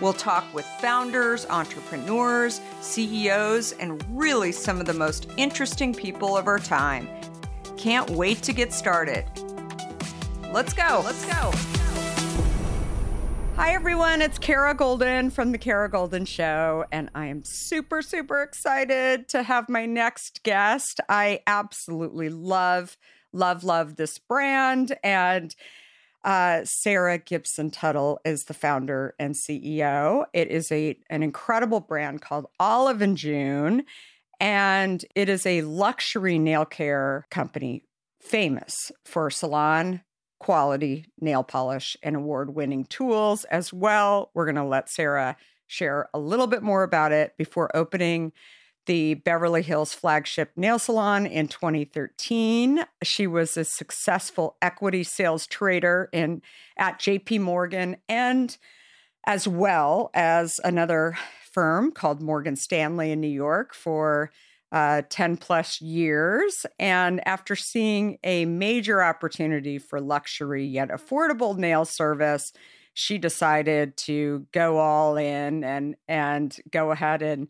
We'll talk with founders, entrepreneurs, CEOs, and really some of the most interesting people of our time. Can't wait to get started. Let's go. Let's go. Hi, everyone. It's Kara Goldin from The Kara Goldin Show, and I am super, super excited to have my next guest. I absolutely love, love, love this brand. And uh, Sarah Gibson Tuttle is the founder and CEO. It is a an incredible brand called Olive and June, and it is a luxury nail care company famous for salon quality nail polish and award winning tools as well. We're going to let Sarah share a little bit more about it before opening the Beverly Hills flagship nail salon in 2013. She was a successful equity sales trader in at JP Morgan and as well as another firm called Morgan Stanley in New York for uh, 10 plus years. And after seeing a major opportunity for luxury yet affordable nail service, she decided to go all in and and go ahead and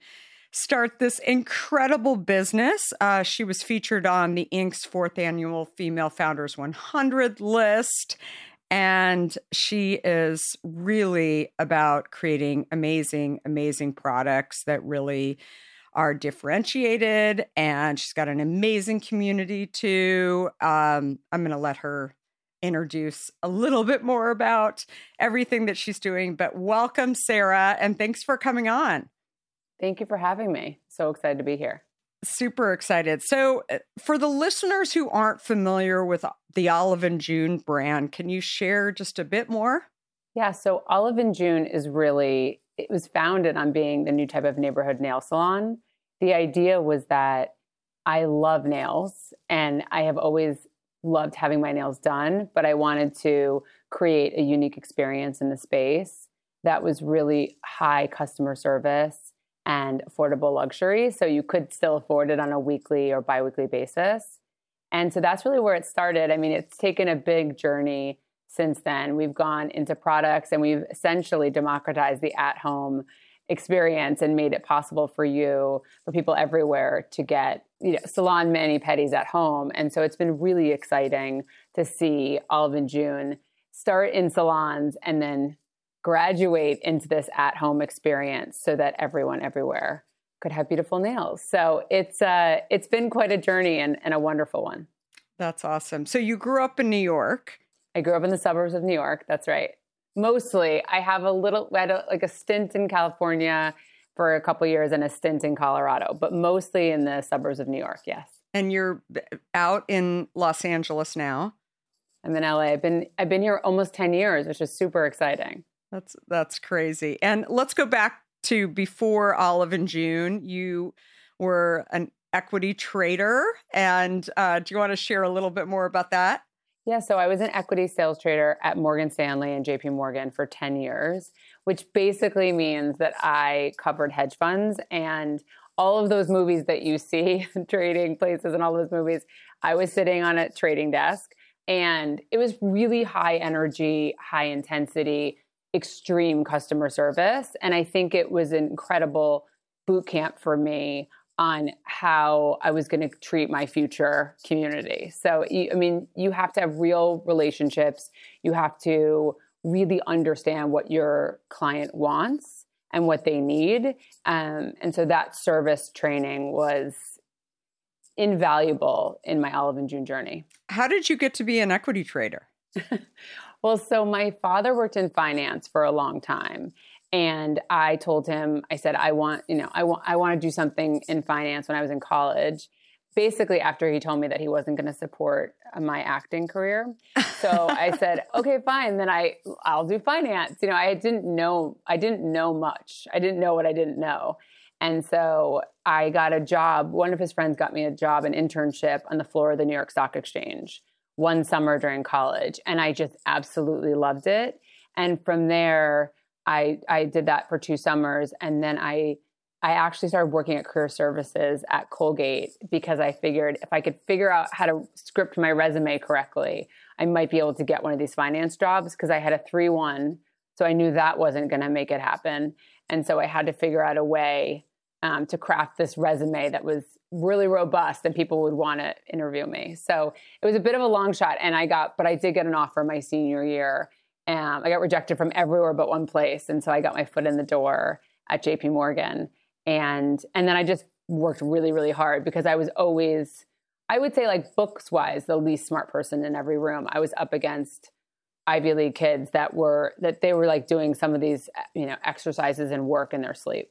start this incredible business. Uh, she was featured on the Inc.'s fourth annual Female Founders 100 list. And she is really about creating amazing, amazing products that really are differentiated and she's got an amazing community too. Um, I'm going to let her introduce a little bit more about everything that she's doing. But welcome, Sarah, and thanks for coming on. Thank you for having me. So excited to be here. Super excited. So, uh, for the listeners who aren't familiar with the Olive and June brand, can you share just a bit more? Yeah, so Olive and June is really it was founded on being the new type of neighborhood nail salon the idea was that I love nails and I have always loved having my nails done, but I wanted to create a unique experience in the space that was really high customer service and affordable luxury. So you could still afford it on a weekly or biweekly basis. And so that's really where it started. I mean, it's taken a big journey since then. We've gone into products and we've essentially democratized the at home experience and made it possible for you for people everywhere to get you know salon mani pedis at home and so it's been really exciting to see olive and june start in salons and then graduate into this at home experience so that everyone everywhere could have beautiful nails. So it's uh it's been quite a journey and, and a wonderful one. That's awesome. So you grew up in new york. I grew up in the suburbs of new york. That's right. Mostly i have a little I had a, like a stint in california for a couple years and a stint in colorado but mostly in the suburbs of new york yes. And you're out in los angeles now? I'm in la i've been i've been here almost 10 years which is super exciting that's that's crazy. And let's go back to before olive and june you were an equity trader and uh, do you want to share a little bit more about that? Yeah, so I was an equity sales trader at Morgan Stanley and JP Morgan for 10 years, which basically means that I covered hedge funds and all of those movies that you see, trading places and all those movies, I was sitting on a trading desk and it was really high energy, high intensity, extreme customer service. And I think it was an incredible boot camp for me on how I was going to treat my future community. So, I mean, you have to have real relationships. You have to really understand what your client wants and what they need. Um, and so that service training was invaluable in my Olive and June journey. How did you get to be an equity trader? well, so my father worked in finance for a long time and I told him, I said, I want, you know, I want, I want to do something in finance when I was in college. basically after he told me that he wasn't going to support uh, my acting career. So I said, okay, fine. Then I I'll do finance. You know, I didn't know I didn't know much. I didn't know what I didn't know. And so I got a job. One of his friends got me a job, an internship on the floor of the New York Stock Exchange one summer during college. And I just absolutely loved it. And from there, I, I did that for two summers. And then I I actually started working at career services at Colgate because I figured if I could figure out how to script my resume correctly, I might be able to get one of these finance jobs because I had a 3 1. So I knew that wasn't going to make it happen. And so I had to figure out a way um, to craft this resume that was really robust and people would want to interview me. So it was a bit of a long shot. And I got, but I did get an offer my senior year. And I got rejected from everywhere but one place. And so I got my foot in the door at JP Morgan and and then I just worked really really hard because I was always I would say like books wise the least smart person in every room. I was up against Ivy League kids that were that they were like doing some of these you know exercises and work in their sleep.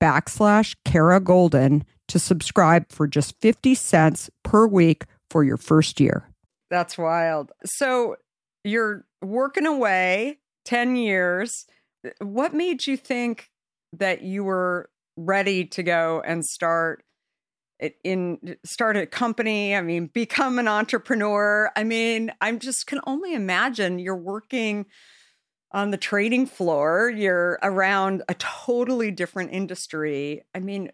backslash Kara Goldin to subscribe for just 50 cents per week for your first year. That's wild. So you're working away 10 years. What made you think that you were ready to go and start in start a company i mean become an entrepreneur i mean i'm just can only imagine you're working on the trading floor you're around a totally different industry. I mean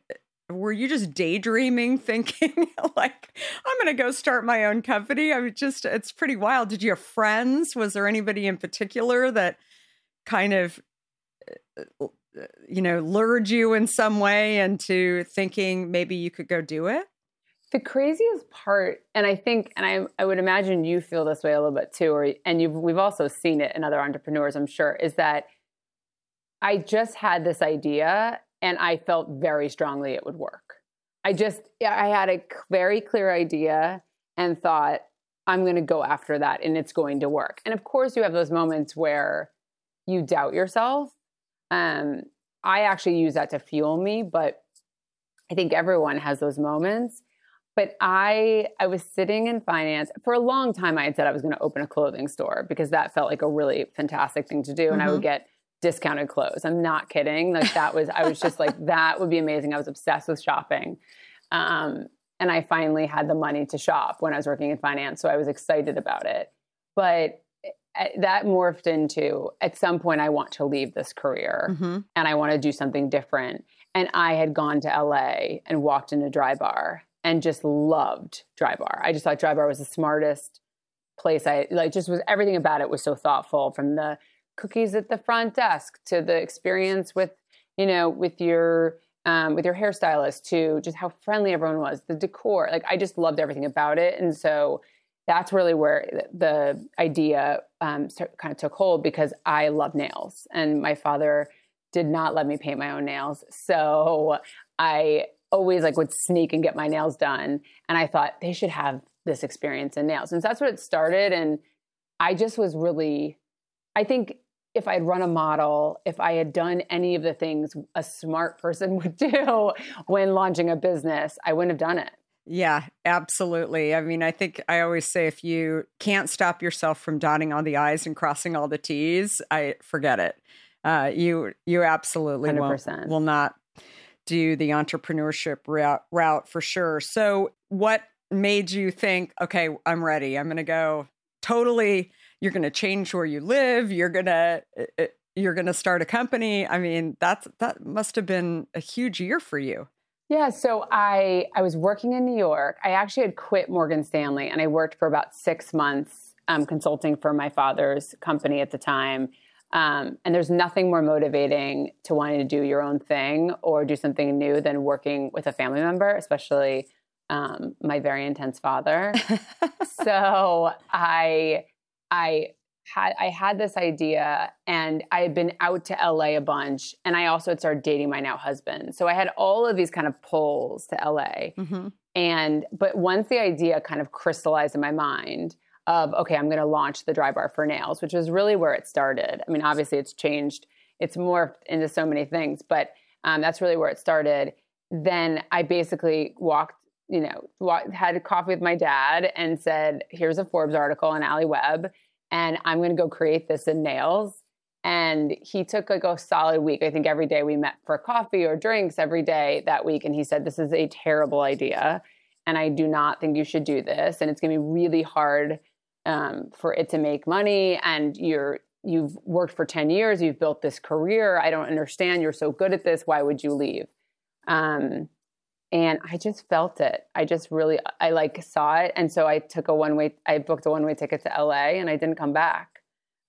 were you just daydreaming thinking like i'm going to go start my own company? I mean just it's pretty wild. Did you have friends? Was there anybody in particular that kind of uh, uh, you know lured you in some way into thinking maybe you could go do it the craziest part and i think and i, I would imagine you feel this way a little bit too or and you've we've also seen it in other entrepreneurs i'm sure is that i just had this idea and I felt very strongly it would work. I just, I had a very clear idea and thought, I'm going to go after that and it's going to work. And of course, you have those moments where you doubt yourself. Um, I actually use that to fuel me, but I think everyone has those moments. But I, I was sitting in finance for a long time. I had said I was going to open a clothing store because that felt like a really fantastic thing to do, and mm-hmm. I would mm-hmm. get discounted clothes. I'm not kidding. Like that was, I was just like, that would be amazing. I was obsessed with shopping. Um, and I finally had the money to shop when I was working in finance. So I was excited about it. But eh, that morphed into at some point, I want to leave this career mm-hmm. and I want to do something different. And I had gone to LA and walked into Drybar and just loved Drybar. I just thought Drybar was the smartest place. I like just was everything about it was so thoughtful from the cookies at the front desk to the experience with you know with your um, with your hairstylist to just how friendly everyone was the decor like i just loved everything about it and so that's really where the idea um, kind of took hold because i love nails and my father did not let me paint my own nails so i always like would sneak and get my nails done and i thought they should have this experience in nails and so that's what it started and i just was really i think if I'd run a model, if I had done any of the things a smart person would do when launching a business, I wouldn't have done it. Yeah, absolutely. I mean, I think I always say if you can't stop yourself from dotting all the I's and crossing all the T's, I forget it. Uh, you you absolutely won't, will not do the entrepreneurship route, route for sure. So, what made you think, okay, I'm ready. I'm going to go totally you're going to change where you live. You're going to uh, uh, you're going to start a company. I mean that's that must have been a huge year for you. Yeah so i i was working in new york. I actually had quit morgan stanley and i worked for about six months um, consulting for my father's company at the time um, and there's nothing more motivating to wanting to do your own thing or do something new than working with a family member especially um, my very intense father so i I had I had this idea and I had been out to LA a bunch and I also had started dating my now husband. So I had all of these kind of pulls to LA. Mm-hmm. And but once the idea kind of crystallized in my mind of okay, I'm going to launch the Drybar for nails, which was really where it started. I mean, obviously it's changed, it's morphed into so many things, but um, that's really where it started. Then I basically walked you know, had coffee with my dad and said, here's a Forbes article on Alli Webb, and I'm going to go create this in nails. And he took like a solid week. I think every day we met for coffee or drinks every day that week. And he said, This is a terrible idea. And I do not think you should do this. And it's going to be really hard um, for it to make money. And you're, you've worked for 10 years, you've built this career. I don't understand. You're so good at this. Why would you leave? Um, and I just felt it. I just really, I like saw it. And so I took a one way, I booked a one way ticket to LA and I didn't come back.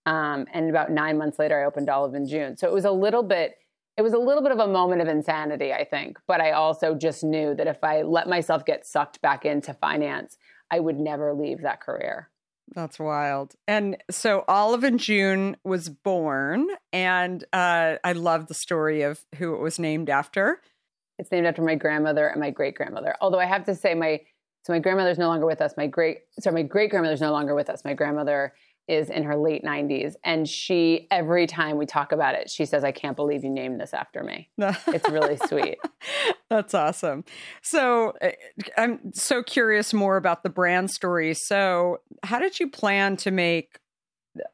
Um, and about nine months later, I opened Olive and June. So it was a little bit, it was a little bit of a moment of insanity, I think. But I also just knew that if I let myself get sucked back into finance, I would never leave that career. That's wild. And so Olive and June was born, and uh, I love the story of who it was named after. It's named after my grandmother and my great grandmother. Although I have to say, my so my grandmother's no longer with us. My great sorry, my great grandmother's no longer with us. My grandmother is in her late 90s and she every time we talk about it she says i can't believe you named this after me. It's really sweet. That's awesome. So eh, i'm so curious more about the brand story. So how did you plan to make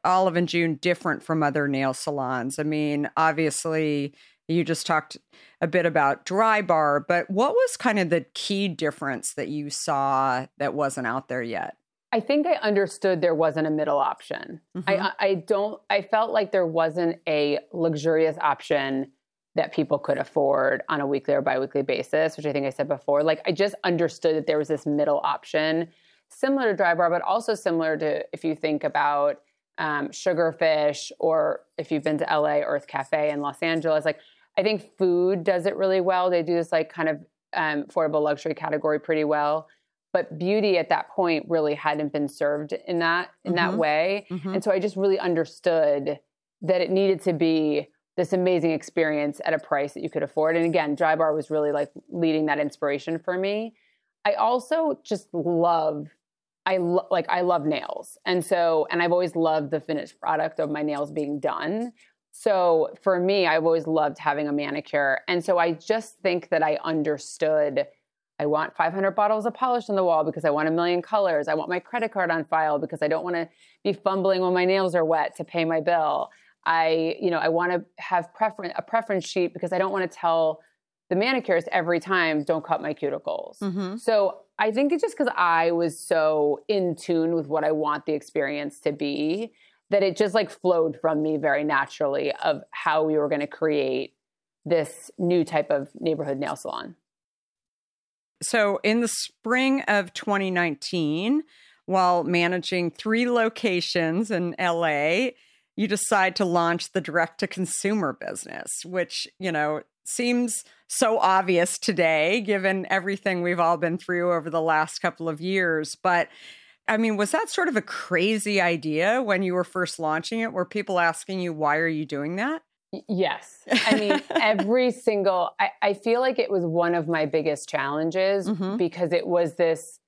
olive and june different from other nail salons? I mean obviously you just talked a bit about Drybar but what was kind of the key difference that you saw that wasn't out there yet? I think I understood there wasn't a middle option. Mm-hmm. I, I don't, I felt like there wasn't a luxurious option that people could afford on a weekly or biweekly basis, which I think I said before. Like I just understood that there was this middle option, similar to Drybar, but also similar to if you think about um, Sugarfish or if you've been to LA, Urth Caffé in Los Angeles. Like I think food does it really well. They do this like kind of um, affordable luxury category pretty well. But beauty at that point really hadn't been served in that in mm-hmm. that way, mm-hmm. and so I just really understood that it needed to be this amazing experience at a price that you could afford. And again, Drybar was really like leading that inspiration for me. I also just love I lo- like I love nails. And so and I've always loved the finished product of my nails being done, so for me, I've always loved having a manicure. And so I just think that I understood I want 500 bottles of polish on the wall because I want a million colors. I want my credit card on file because I don't want to be fumbling when my nails are wet to pay my bill. I, you know, I want to have preference a preference sheet because I don't want to tell the manicurist every time don't cut my cuticles. Mm-hmm. So I think it's just because I was so in tune with what I want the experience to be that it just like flowed from me very naturally of how we were going to create this new type of neighborhood nail salon. So, in the spring of 2019, while managing three locations in LA, you decide to launch the direct to consumer business, which, you know, seems so obvious today given everything we've all been through over the last couple of years. But I mean, was that sort of a crazy idea when you were first launching it? Were people asking you, why are you doing that? Yes. I mean, every single, I, I, feel like it was one of my biggest challenges mm-hmm. because it was this,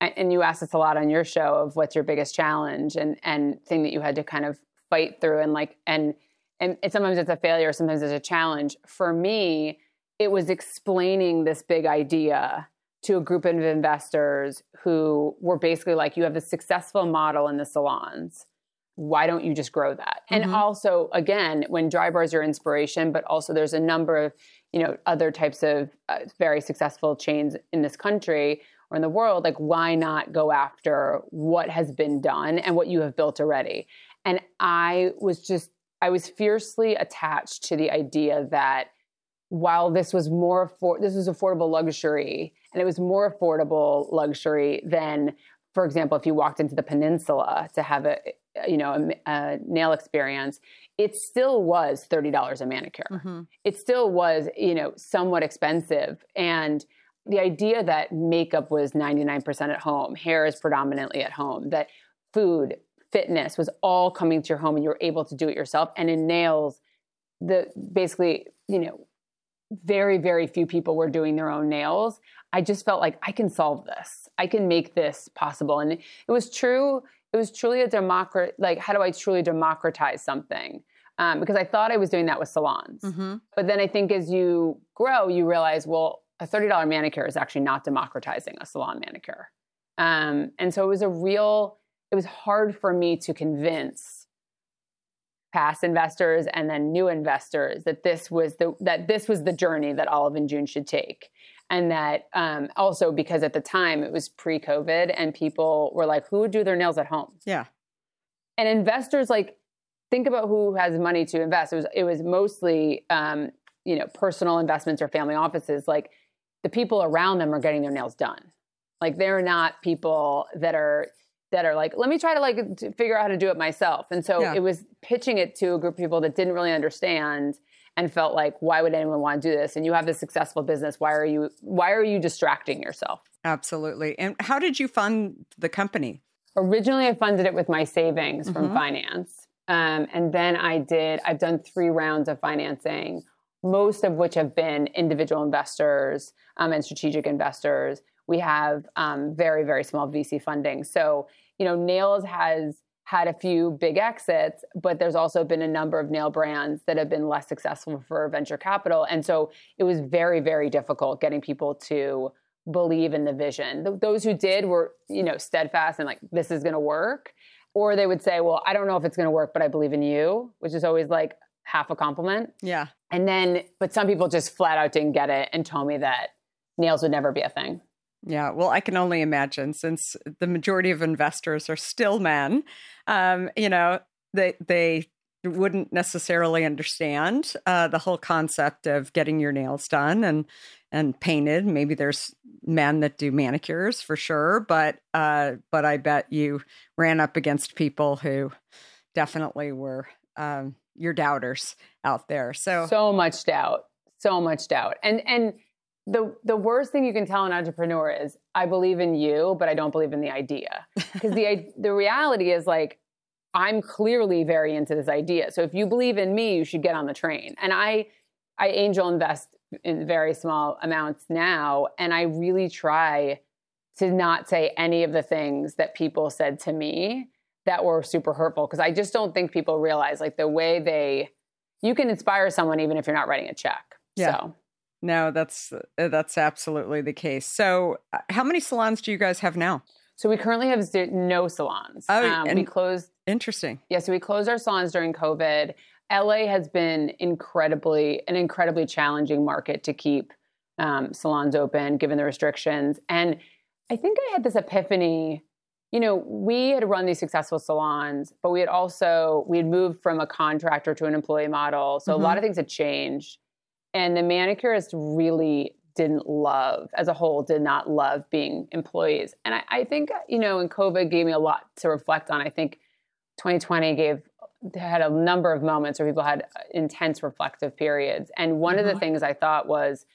and you asked us a lot on your show of what's your biggest challenge and, and thing that you had to kind of fight through and like, and, and sometimes it's a failure, sometimes it's a challenge. For me, it was explaining this big idea to a group of investors who were basically like, you have a successful model in the salons. Why don't you just grow that? Mm-hmm. And also, again, when Drybar is your inspiration, but also there's a number of, you know, other types of uh, very successful chains in this country or in the world, like why not go after what has been done and what you have built already? And I was just, I was fiercely attached to the idea that while this was more for this was affordable luxury and it was more affordable luxury than for example if you walked into the peninsula to have a you know a, a nail experience it still was $30 a manicure mm-hmm. it still was you know somewhat expensive and the idea that makeup was 99% at home hair is predominantly at home that food fitness was all coming to your home and you were able to do it yourself and in nails the basically you know very, very few people were doing their own nails. I just felt like I can solve this. I can make this possible. And it was true. It was truly a democrat. Like, how do I truly democratize something? Um, because I thought I was doing that with salons. Mm-hmm. But then I think as you grow, you realize, well, a $30 manicure is actually not democratizing a salon manicure. Um, and so it was a real, it was hard for me to convince past investors and then new investors that this was the that this was the journey that Olive and June should take and that um, also because at the time it was pre-covid and people were like who would do their nails at home? Yeah. And investors like think about who has money to invest. It was it was mostly um, you know personal investments or family offices. Like the people around them are getting their nails done. Like they're not people that are that are like, let me try to like to figure out how to do it myself. And so yeah. it was pitching it to a group of people that didn't really understand and felt like, why would anyone want to do this? And you have this successful business. Why are you why are you distracting yourself? Absolutely. And how did you fund the company? Originally, I funded it with my savings from mm-hmm. finance. Um, and then I did, I've done three rounds of financing, most of which have been individual investors um, and strategic investors. We have um, very, very small VC funding. So you know, Nails has had a few big exits, but there's also been a number of nail brands that have been less successful for venture capital. And so it was very, very difficult getting people to believe in the vision. those who did were, you know, steadfast and like, this is going to work. Or they would say, well, I don't know if it's going to work, but I believe in you, which is always like half a compliment. Yeah. And then, but some people just flat out didn't get it and told me that nails would never be a thing. Yeah, well, I can only imagine since the majority of investors are still men. Um, you know, they they wouldn't necessarily understand uh, the whole concept of getting your nails done and and painted. Maybe there's men that do manicures for sure, but uh, but I bet you ran up against people who definitely were um, your doubters out there. So so much doubt, so much doubt, and and the the worst thing you can tell an entrepreneur is I believe in you, but I don't believe in the idea. Because the the reality is like I'm clearly very into this idea. So if you believe in me, you should get on the train. And I I angel invest in very small amounts now, and I really try to not say any of the things that people said to me that were super hurtful because I just don't think people realize like the way they you can inspire someone even if you're not writing a check. Yeah. So no, that's uh, that's absolutely the case. So, uh, how many salons do you guys have now? So we currently have no salons. Oh, um, we closed. Interesting. Yeah, so we closed our salons during COVID. LA has been incredibly an incredibly challenging market to keep um, salons open given the restrictions. And I think I had this epiphany. You know, we had run these successful salons, but we had also we had moved from a contractor to an employee model. So mm-hmm. a lot of things had changed. And the manicurists really didn't love, as a whole, did not love being employees. And I, I think, you know, and COVID gave me a lot to reflect on. I think 2020 gave had a number of moments where people had intense reflective periods. And one mm-hmm. of the mm-hmm. things I thought was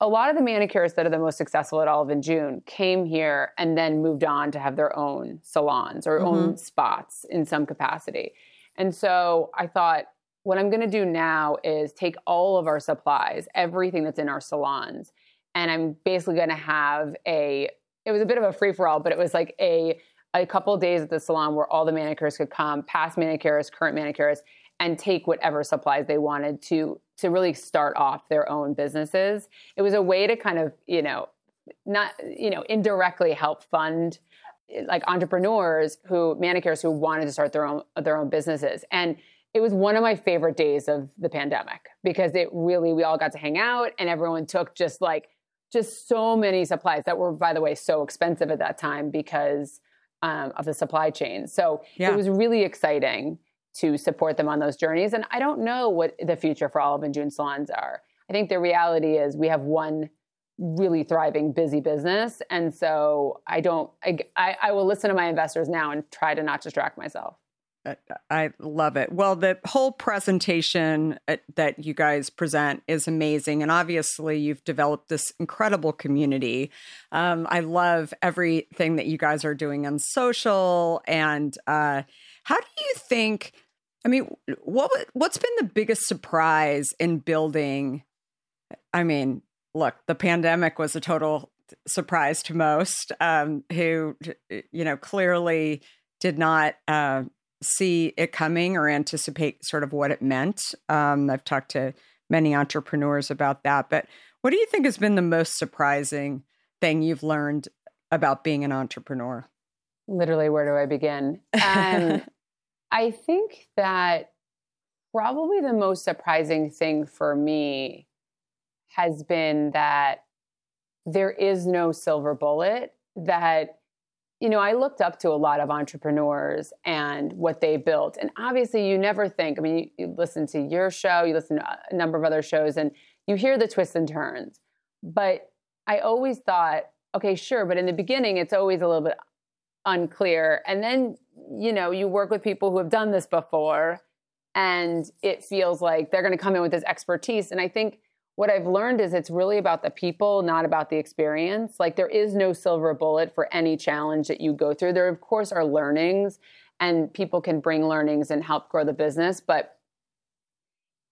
a lot of the manicurists that are the most successful at Olive and June came here and then moved on to have their own salons or mm-hmm. own spots in some capacity. And so I thought, what I'm going to do now is take all of our supplies, everything that's in our salons, and I'm basically going to have a. It was a bit of a free for all, but it was like a a couple days at the salon where all the manicurists could come, past manicurists, current manicurists, and take whatever supplies they wanted to to really start off their own businesses. It was a way to kind of you know not you know indirectly help fund like entrepreneurs who manicurists who wanted to start their own their own businesses and it was one of my favorite days of the pandemic because it really we all got to hang out and everyone took just like just so many supplies that were by the way so expensive at that time because um, of the supply chain. So yeah. it was really exciting to support them on those journeys. And i don't know what the future for olive and june salons are. I think the reality is we have one really thriving busy business. And so i don't I, I will listen to my investors now and try to not distract myself I love it. Well, the whole presentation uh, that you guys present is amazing. And obviously, you've developed this incredible community. Um, I love everything that you guys are doing on social. And uh, how do you think? I mean, what what's been the biggest surprise in building? I mean, look, the pandemic was a total surprise to most um, who, you know, clearly did not uh, see it coming or anticipate sort of what it meant. Um, I've talked to many entrepreneurs about that. But What do you think has been the most surprising thing you've learned about being an entrepreneur? Literally, where do I begin? Um, I think that probably the most surprising thing for me has been that there is no silver bullet that you know i looked up to a lot of entrepreneurs and what they built. And obviously you never think i mean you, you, listen to your show you listen to a number of other shows and you hear the twists and turns. But i always thought okay sure but in the beginning it's always a little bit unclear. And then you know you work with people who have done this before and it feels like they're going to come in with this expertise. And i think what I've learned is it's really about the people, not about the experience. Like there is no silver bullet for any challenge that you go through. There, of course, are learnings, and people can bring learnings and help grow the business, but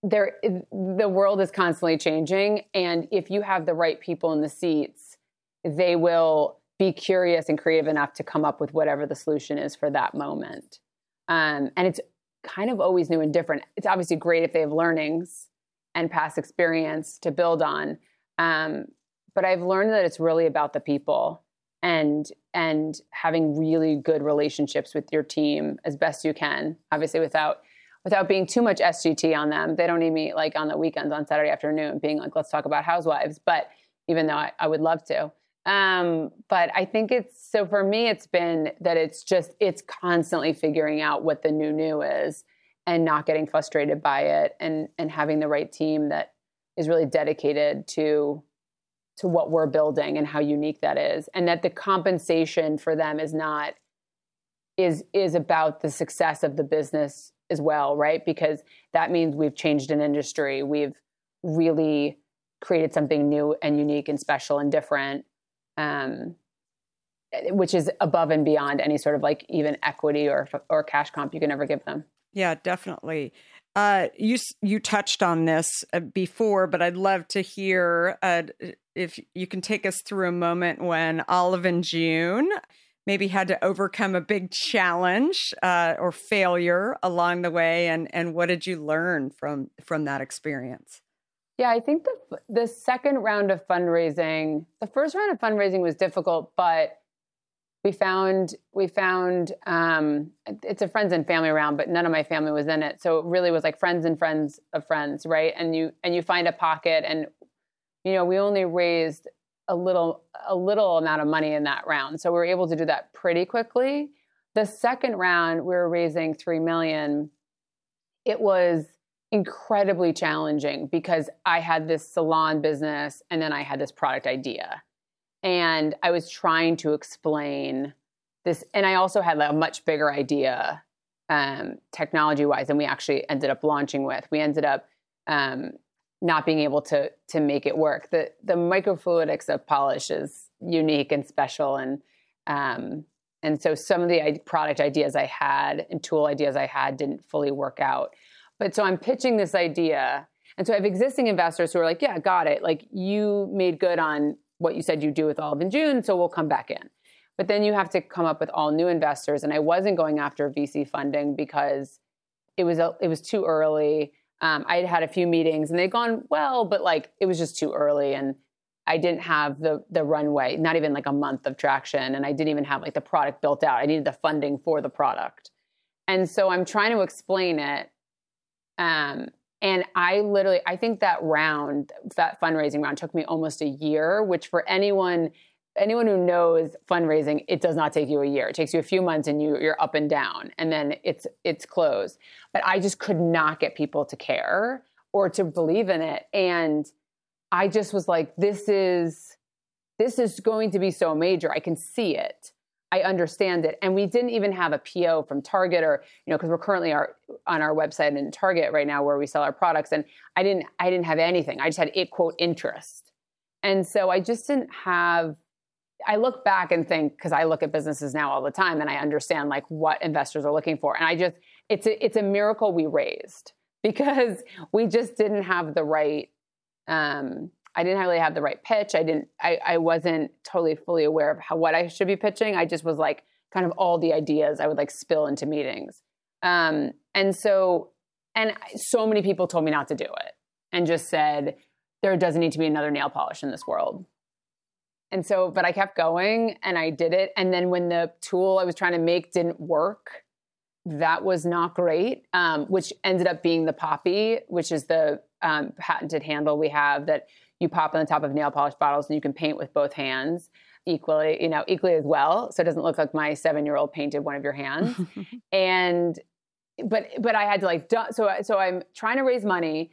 there the world is constantly changing and if you have the right people in the seats they will be curious and creative enough to come up with whatever the solution is for that moment um, and it's kind of always new and different it's obviously great if they have learnings and past experience to build on. Um, but I've learned that it's really about the people and and having really good relationships with your team as best you can. Obviously, without without being too much SGT on them. They don't need me like on the weekends on Saturday afternoon, being like, let's talk about housewives. But even though I, I would love to. Um, but I think it's so for me, it's been that it's just it's constantly figuring out what the new new is and not getting frustrated by it and and having the right team that is really dedicated to to what we're building and how unique that is. And that the compensation for them is not is is about the success of the business as well right? Because that means we've changed an industry. We've really created something new and unique and special and different um, which is above and beyond any sort of like even equity or or cash comp you can ever give them yeah, definitely. Uh, you you touched on this uh, before, but I'd love to hear uh, if you can take us through a moment when Olive and June maybe had to overcome a big challenge uh, or failure along the way, and and what did you learn from from that experience? Yeah, I think the the second round of fundraising, the first round of fundraising was difficult, but we found we found um, it's a friends and family round, but none of my family was in it. So it really was like friends and friends of friends, right? And you and you find a pocket, and you know we only raised a little a little amount of money in that round, so we were able to do that pretty quickly. The second round, we were raising three million. It was incredibly challenging because I had this salon business and then I had this product idea and I was trying to explain this. And I also had a much bigger idea, um, technology wise, than we actually ended up launching with. We ended up um, not being able to to make it work. The the microfluidics of polish is unique and special, and um, and so some of the product ideas I had and tool ideas I had didn't fully work out. But so I'm pitching this idea. And so I have existing investors who are like, yeah, got it. Like you made good on what you said you do with Olive and June, so we'll come back in. But then you have to come up with all new investors, and I wasn't going after VC funding because it was a, it was too early. Um, I had had a few meetings and they'd gone well, but like it was just too early, and I didn't have the the runway, not even like a month of traction, and I didn't even have like the product built out. I needed the funding for the product, and so I'm trying to explain it. Um, and I literally, I think that round, that fundraising round took me almost a year, which for anyone, anyone who knows fundraising, it does not take you a year. It takes you a few months and you, you're up and down and then it's, it's closed. But I just could not get people to care or to believe in it. And I just was like, this is, this is going to be so major. I can see it. I understand it. And we didn't even have a PO from Target or, you know, because we're currently our, on our website in Target right now where we sell our products. And I didn't, I didn't have anything. I just had it quote interest. And so I just didn't have, I look back and think, because I look at businesses now all the time and I understand like what investors are looking for. And I just, it's a, it's a miracle we raised because we just didn't have the right, um, I didn't really have the right pitch. I didn't. I, I wasn't totally fully aware of how what I should be pitching. I just was like kind of all the ideas I would like spill into meetings. Um, and so, and so many people told me not to do it and just said there doesn't need to be another nail polish in this world. And so, but I kept going and I did it. And then when the tool I was trying to make didn't work, that was not great, um, which ended up being the Poppy, which is the um, patented handle we have that you pop on the top of nail polish bottles and you can paint with both hands equally, you know, equally as well. So it doesn't look like my seven year old painted one of your hands. and, but, but I had to like, so, so I'm trying to raise money.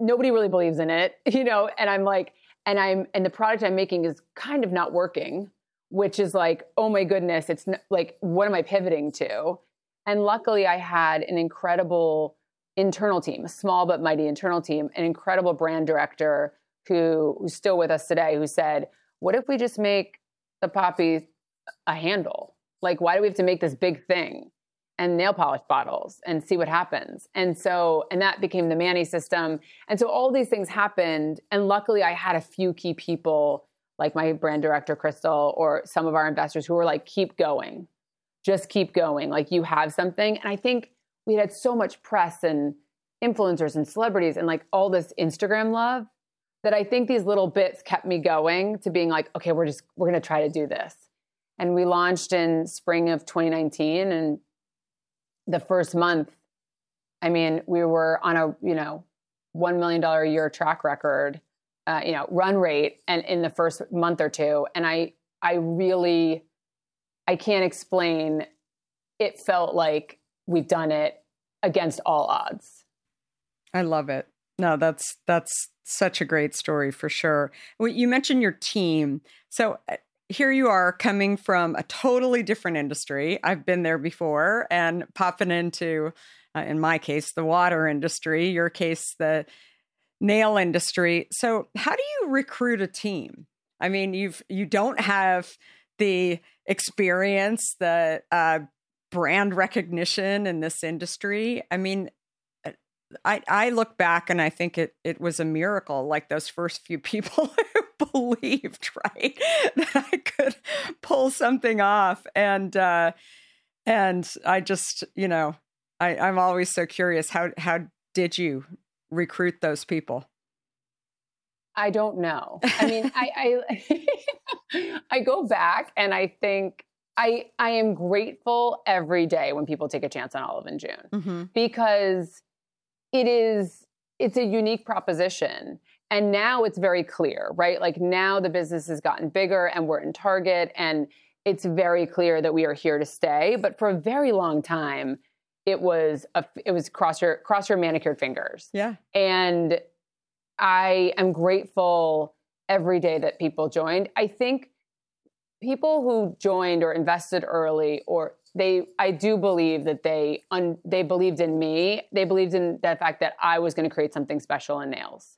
Nobody really believes in it, you know, and I'm like, and I'm, and the product I'm making is kind of not working, which is like, oh my goodness, it's like, what am I pivoting to? And luckily, I had an incredible internal team, a small but mighty internal team, an incredible brand director who, who's still with us today, who said, What if we just make the poppy a handle? Like, why do we have to make this big thing? And nail polish bottles and see what happens. And so, and that became the Mani system. And so all these things happened. And luckily, I had a few key people like my brand director, Crystal, or some of our investors who were like, keep going just keep going. Like you have something. And I think we had so much press and influencers and celebrities and like all this Instagram love that I think these little bits kept me going to being like, okay, we're just, we're going to try to do this. And we launched in spring of 2019. And the first month, I mean, we were on a, you know, $1 million a year track record, uh, you know, run rate and in the first month or two. And I, I really, I can't explain. It felt like we've done it against all odds. I love it. No, that's that's such a great story for sure. You mentioned your team. So uh, here you are coming from a totally different industry. I've been there before and popping into uh, in my case the water industry, your case the nail industry. So how do you recruit a team? I mean, you've you don't have the experience, the uh, brand recognition in this industry. I mean, I I look back and I think it it was a miracle. Like those first few people who believed, right, that I could pull something off, and uh, and I just you know I I'm always so curious how how did you recruit those people? I don't know. I mean, I I, I go back and I think I I am grateful every day when people take a chance on Olive and June mm-hmm. because it is it's a unique proposition. And now it's very clear, right? Like now the business has gotten bigger and we're in Target and it's very clear that we are here to stay. But for a very long time, it was a it was cross your cross your manicured fingers. Yeah. And I am grateful every day that people joined. I think people who joined or invested early or they I do believe that they un, they believed in me. They believed in the fact that I was going to create something special in nails.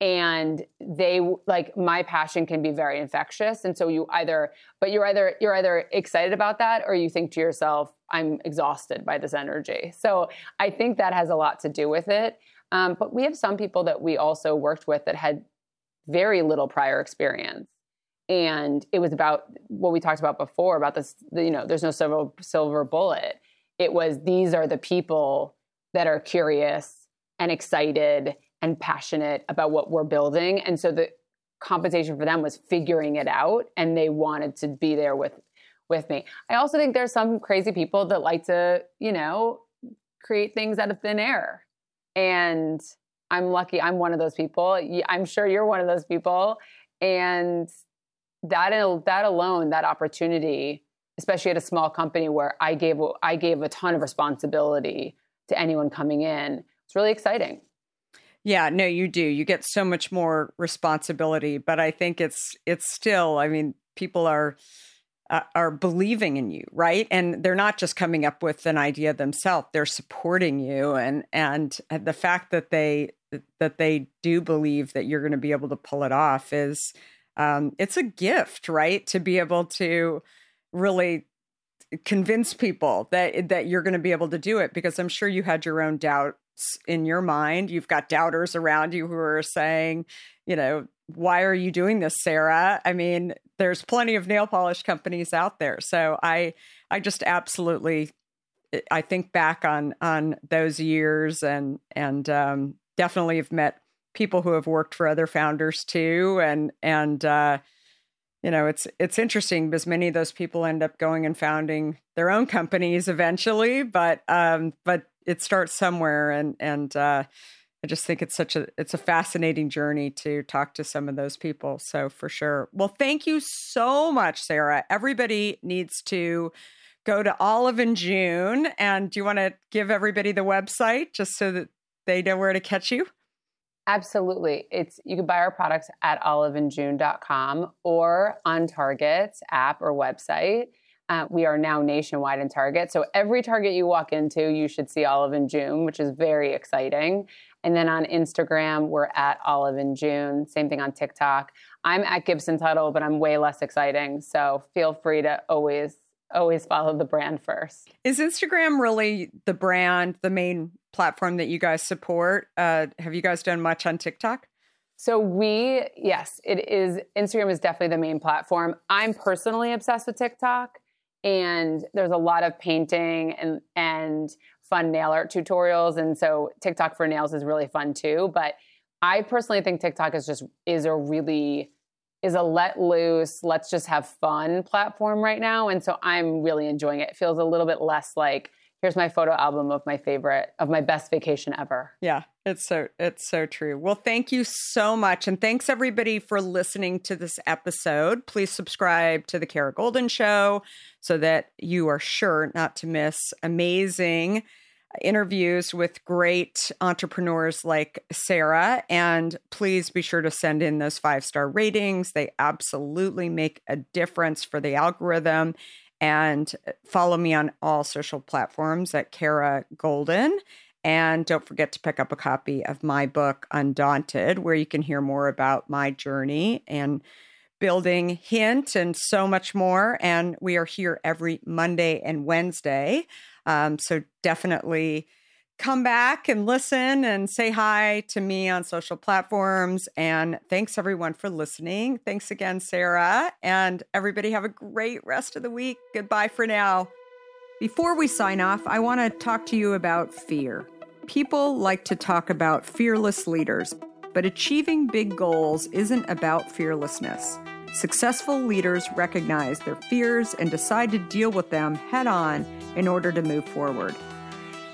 And they like my passion can be very infectious and so you either but you're either you're either excited about that or you think to yourself I'm exhausted by this energy. So I think that has a lot to do with it. Um, but we have some people that we also worked with that had very little prior experience. And it was about what we talked about before about this, you know, there's no silver, silver bullet. It was these are the people that are curious and excited and passionate about what we're building. And so the compensation for them was figuring it out and they wanted to be there with with me. I also think there's some crazy people that like to, you know, create things out of thin air and I'm lucky I'm one of those people. I'm sure you're one of those people. And that that alone, that opportunity, especially at a small company where I gave I gave a ton of responsibility to anyone coming in, it's really exciting. Yeah, no, you do. You get so much more responsibility, but I think it's it's still. I mean, people are uh, are believing in you, right? And they're not just coming up with an idea themselves; they're supporting you, and and the fact that they that they do believe that you're going to be able to pull it off is um, it's a gift, right? To be able to really convince people that that you're going to be able to do it, because I'm sure you had your own doubts in your mind. You've got doubters around you who are saying, you know, why are you doing this, Sarah? I mean, there's plenty of nail polish companies out there. So I I just absolutely I think back on on those years and and um, definitely have met people who have worked for other founders too, and and uh, you know it's it's interesting because many of those people end up going and founding their own companies eventually, but um, but it starts somewhere, and and uh, I just think it's such a it's a fascinating journey to talk to some of those people. So for sure. Well, thank you so much, Sarah. Everybody needs to go to Olive and June. And do you want to give everybody the website just so that they know where to catch you? Absolutely. It's you can buy our products at oliveandjune.com or on Target's app or website. Uh, we are now nationwide in Target. So every Target you walk into, you should see Olive and June, which is very exciting. And then on Instagram, we're at Olive and June. Same thing on TikTok. I'm at Gibson Tuttle, but I'm way less exciting. So feel free to always always follow the brand first. Is Instagram really the brand, the main platform that you guys support? Uh, have you guys done much on TikTok? So we, yes, it is. Instagram is definitely the main platform. I'm personally obsessed with TikTok, and there's a lot of painting and and fun nail art tutorials, and so TikTok for nails is really fun too. But I personally think TikTok is just is a really is a let loose, let's just have fun platform right now. And so I'm really enjoying it. It feels a little bit less like here's my photo album of my favorite of my best vacation ever. Yeah, it's so it's so true. Well, thank you so much and thanks everybody for listening to this episode. Please subscribe to the Kara Goldin show so that you are sure not to miss amazing interviews with great entrepreneurs like Sarah. And please be sure to send in those five star ratings. They absolutely make a difference for the algorithm. And follow me on all social platforms at Kara Goldin. And don't forget to pick up a copy of my book, Undaunted, where you can hear more about my journey and building Hint and so much more. And we are here every Monday and Wednesday. Um, so definitely come back and listen and say hi to me on social platforms. And thanks everyone for listening. Thanks again, Sarah. And everybody have a great rest of the week. Goodbye for now. Before we sign off, I want to talk to you about fear. People like to talk about fearless leaders, but achieving big goals isn't about fearlessness. Successful leaders recognize their fears and decide to deal with them head on in order to move forward.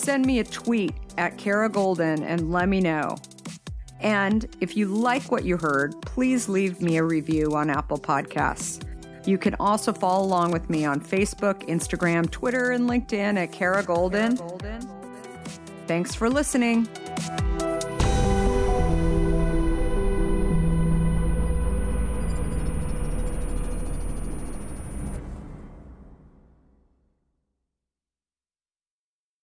Send me a tweet at Kara Goldin and let me know. And if you like what you heard, please leave me a review on Apple Podcasts. You can also follow along with me on Facebook, Instagram, Twitter, and LinkedIn at Kara Goldin. Thanks for listening.